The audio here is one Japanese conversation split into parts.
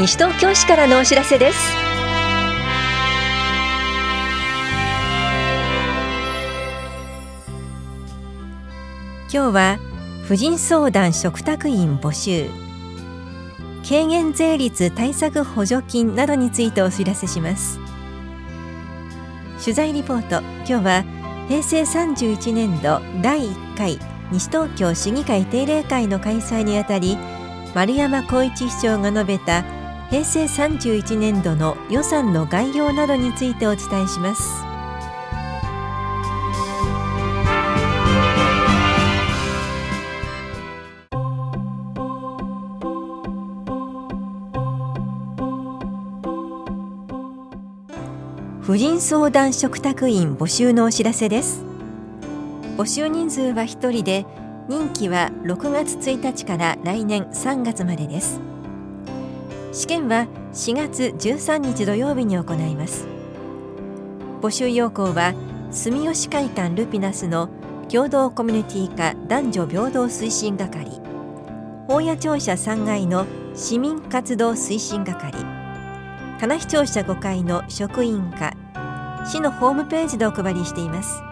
西東京市からのお知らせです。今日は婦人相談嘱託員募集。軽減税率対策補助金などについてお知らせします。取材リポート。今日は平成31年度第1回西東京市議会定例会の開催にあたり丸山浩一市長が述べた平成31年度の予算の概要などについてお伝えします。婦人相談嘱託員募集のお知らせです募集人数は1人で任期は6月1日から来年3月までです試験は4月13日土曜日に行います。募集要項は住吉会館ルピナスの共同コミュニティ化男女平等推進係法屋庁舎3階の市民活動推進係棚視聴者5階の職員課市のホームページでお配りしています。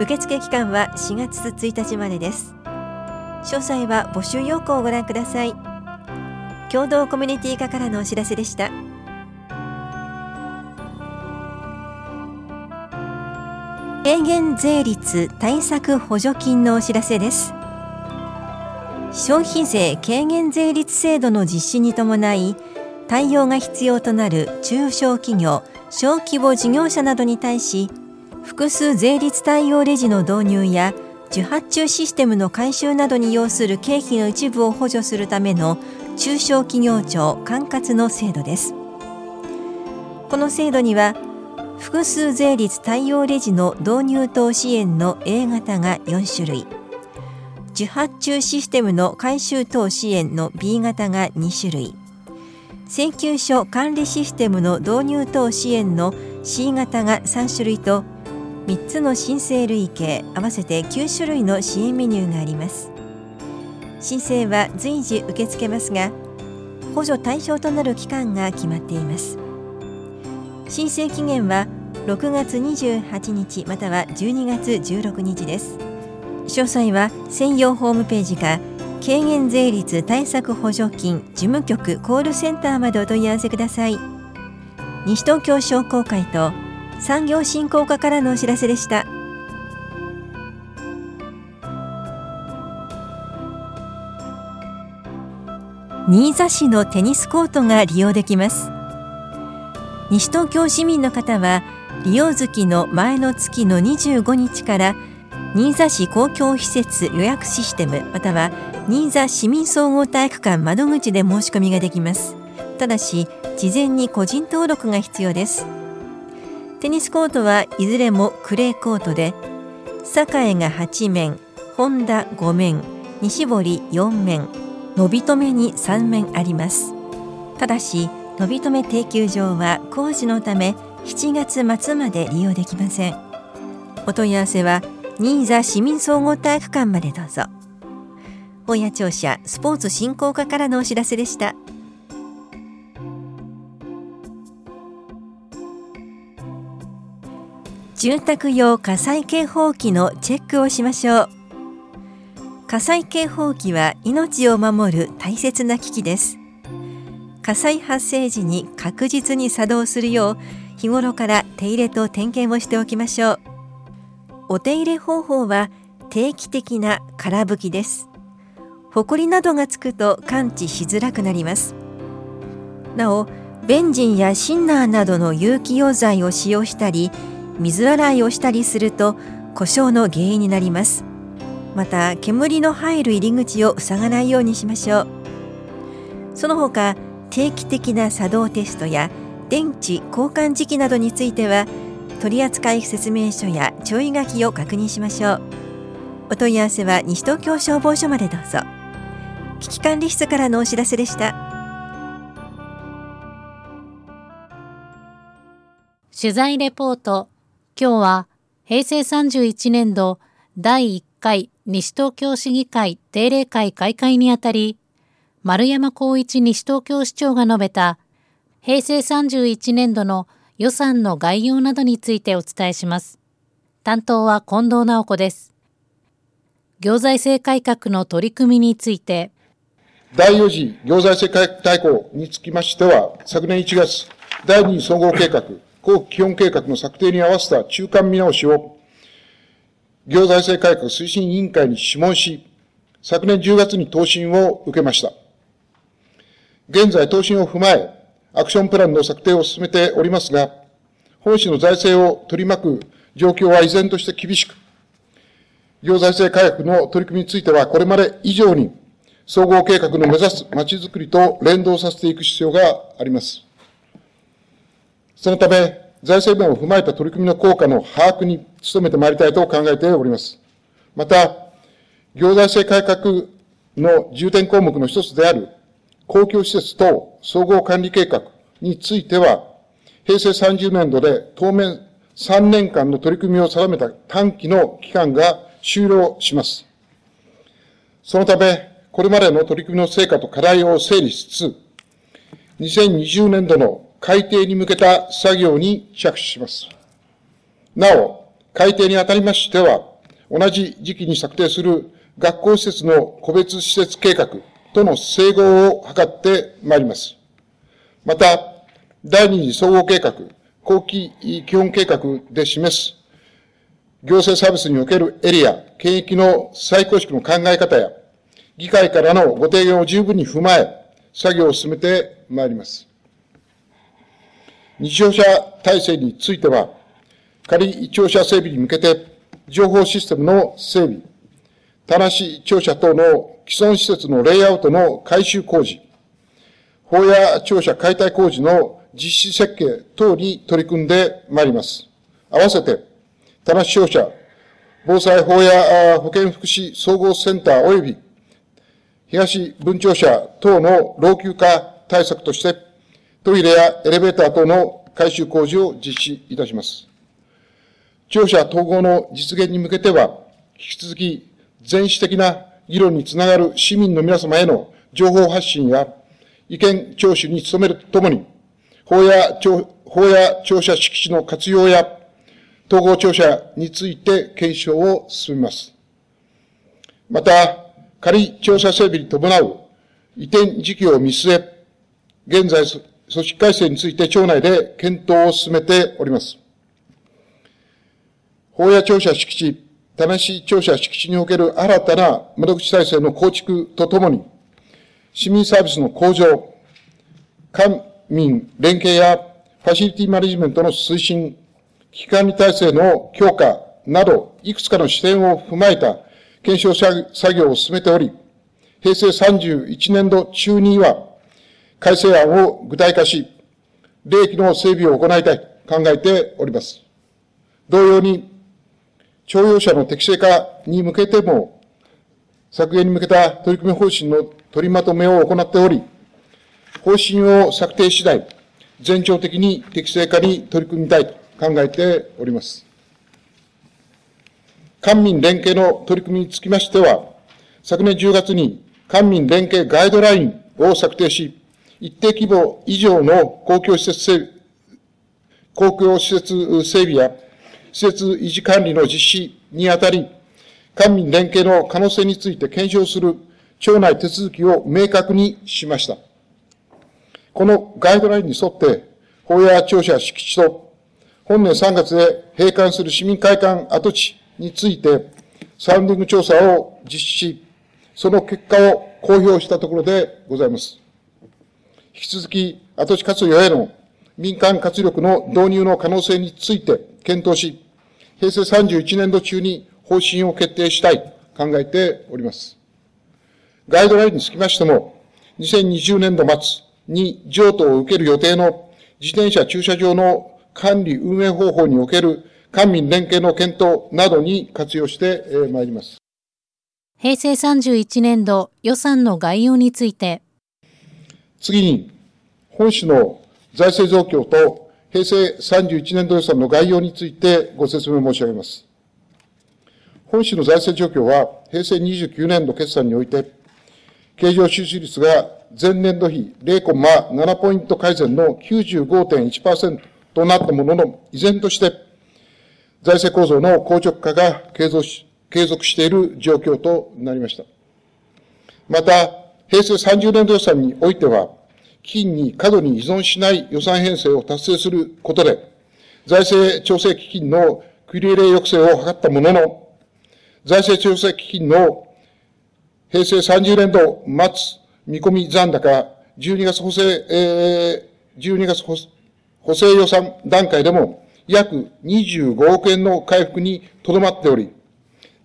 受付期間は4月1日までです。詳細は募集要項をご覧ください。共同コミュニティ課からのお知らせでした。軽減税率対策補助金のお知らせです。消費税軽減税率制度の実施に伴い対応が必要となる中小企業小規模事業者などに対し複数税率対応レジの導入や受発注システムの改修などに要する経費の一部を補助するための中小企業庁管轄の制度です。この制度には複数税率対応レジの導入等支援の A 型が4種類。受発注システムの改修等支援の B 型が2種類。請求書管理システムの導入等支援の C 型が3種類と3つの申請類型合わせて9種類の支援メニューがあります。申請は随時受け付けますが補助対象となる期間が決まっています。申請期限は6月28日または12月16日です。詳細は専用ホームページか軽減税率対策補助金事務局コールセンターまでお問い合わせください。西東京商工会と産業振興課からのお知らせでした。新座市のテニスコートが利用できます。西東京市民の方は利用月の前の月の25日から新座市公共施設予約システムまたは新座市民総合体育館窓口で申し込みができます。ただし事前に個人登録が必要です。テニスコートはいずれもクレーコートで栄が8面本田5面西堀4面伸び止めに3面あります。ただし伸び止め定休場は工事のため7月末まで利用できません。お問い合わせは新座市民総合体育館までどうぞ。本屋庁舎スポーツ振興課からのお知らせでした。住宅用火災警報器のチェックをしましょう。火災警報器は命を守る大切な機器です。火災発生時に確実に作動するよう日頃から手入れと点検をしておきましょう。お手入れ方法は定期的な空拭きです。ホコリなどがつくと感知しづらくなります。なおベンジンやシンナーなどの有機溶剤を使用したり水洗いをしたりすると故障の原因になります。また煙の入る入り口を塞がないようにしましょう。その他定期的な作動テストや電池交換時期などについては取扱説明書や注意書きを確認しましょう。お問い合わせは西東京消防署までどうぞ。危機管理室からのお知らせでした。取材レポート。今日は平成31年度第1回西東京市議会定例会開会にあたり、丸山光一西東京市長が述べた平成31年度の予算の概要などについてお伝えします。担当は近藤直子です。行財政改革の取り組みについて、第4次行財政改革大綱につきましては、昨年1月、第2次総合計画、後期基本計画の策定に合わせた中間見直しを、行財政改革推進委員会に諮問し、昨年10月に答申を受けました。現在、答申を踏まえ、アクションプランの策定を進めておりますが、本市の財政を取り巻く状況は依然として厳しく、行財政改革の取り組みについては、これまで以上に、総合計画の目指すまちづくりと連動させていく必要があります。そのため、財政面を踏まえた取り組みの効果の把握に努めてまいりたいと考えております。また、行財政改革の重点項目の一つである公共施設等総合管理計画については、平成30年度で当面3年間の取り組みを定めた短期の期間が終了します。そのため、これまでの取り組みの成果と課題を整理しつつ、2020年度の改定に向けた作業に着手します。なお、改定にあたりましては、同じ時期に策定する学校施設の個別施設計画との整合を図ってまいります。また、第二次総合計画、後期基本計画で示す、行政サービスにおけるエリア、権益の再構築の考え方や、議会からのご提言を十分に踏まえ、作業を進めてまいります。日常者体制については、仮庁舎整備に向けて、情報システムの整備、田無庁舎等の既存施設のレイアウトの改修工事、法や庁舎解体工事の実施設計等に取り組んでまいります。合わせて、田無庁舎、防災法や保健福祉総合センター及び東分庁舎等の老朽化対策として、トイレやエレベーター等の改修工事を実施いたします。庁舎統合の実現に向けては、引き続き全史的な議論につながる市民の皆様への情報発信や意見聴取に努めるとともに、法や法や庁舎敷地の活用や統合庁舎について検証を進めます。また、仮調査整備に伴う移転時期を見据え、現在組織改正について庁内で検討を進めております。法や庁舎敷地田無庁舎敷地における新たな窓口体制の構築とともに、市民サービスの向上、官民連携やファシリティマネジメントの推進、危機管理体制の強化など、いくつかの視点を踏まえた検証作業を進めており、平成31年度中には、改正案を具体化し、利益の整備を行いたいと考えております。同様に、徴用者の適正化に向けても、削減に向けた取り組み方針の取りまとめを行っており、方針を策定次第、全庁的に適正化に取り組みたいと考えております。官民連携の取り組みにつきましては、昨年10月に官民連携ガイドラインを策定し、一定規模以上の公共施設整備、公共施設整備や施設維持管理の実施にあたり、官民連携の可能性について検証する庁内手続きを明確にしました。このガイドラインに沿って、法や庁舎敷地と本年3月で閉館する市民会館跡地について、サウンディング調査を実施し、その結果を公表したところでございます。引き続き、跡地活用への民間活力の導入の可能性について検討し、平成31年度中に方針を決定したいと考えております。ガイドラインにつきましても、2020年度末に譲渡を受ける予定の自転車駐車場の管理運営方法における官民連携の検討などに活用してまいります。平成31年度予算の概要について。次に、本市の財政状況と平成31年度予算の概要についてご説明申し上げます。本市の財政状況は、平成29年度決算において、経常収支率が前年度比0.7ポイント改善の95.1%となったものの、依然として財政構造の硬直化が継続し継続している状況となりました。また、平成30年度予算においては、基金に過度に依存しない予算編成を達成することで、財政調整基金の繰入れ抑制を図ったものの、財政調整基金の平成30年度末見込み残高、12月補正、えー、12月補正予算段階でも約25億円の回復にとどまっており、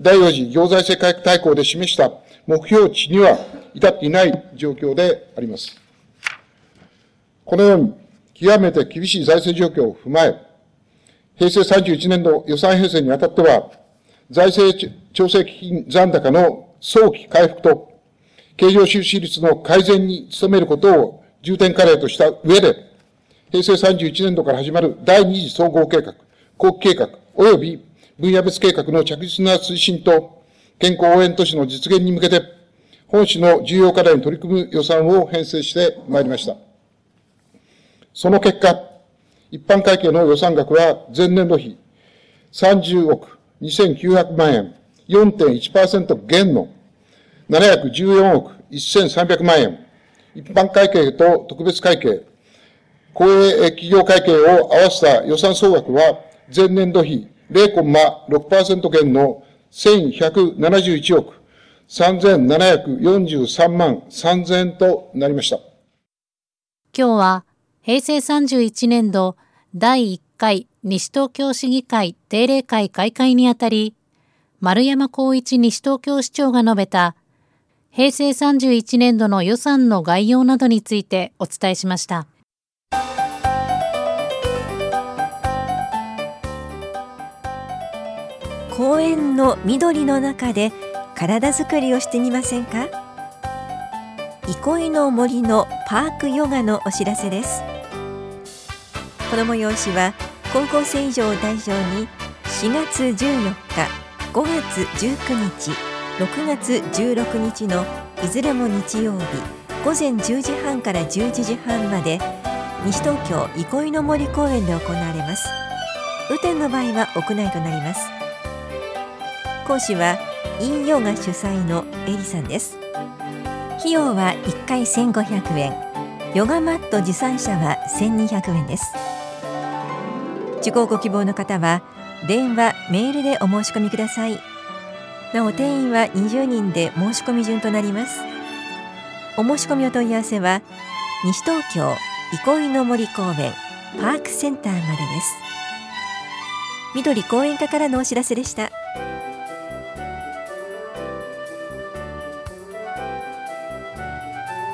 第4次行財政改革大綱で示した目標値には至っていない状況であります。このように、極めて厳しい財政状況を踏まえ、平成31年度予算編成にあたっては、財政調整基金残高の早期回復と、経常収支率の改善に努めることを重点課題とした上で、平成31年度から始まる第二次総合計画、後期計画、及び分野別計画の着実な推進と、健康応援都市の実現に向けて、本市の重要課題に取り組む予算を編成してまいりました。その結果、一般会計の予算額は前年度比30億2900万円、4.1%減の714億1300万円、一般会計と特別会計、公営企業会計を合わせた予算総額は前年度比0.6%減の1171億3743万3000円となりました。今日は平成31年度第1回西東京市議会定例会開会にあたり、丸山光一西東京市長が述べた平成31年度の予算の概要などについてお伝えしました。公園の緑の中で体づくりをしてみませんか？憩いの森のパークヨガのお知らせです。この催しは高校生以上を対象に4月14日5月19日6月16日のいずれも日曜日午前10時半から11時半まで西東京憩いの森公園で行われます。雨天の場合は屋内となります。講師はインヨガ主催のエリさんです。費用は1回1500円。ヨガマット持参者は1200円です。受講ご希望の方は電話メールでお申し込みください。なお定員は20人で申し込み順となります。お申し込みお問い合わせは西東京憩いの森公園パークセンターまでです。緑公園課からのお知らせでした。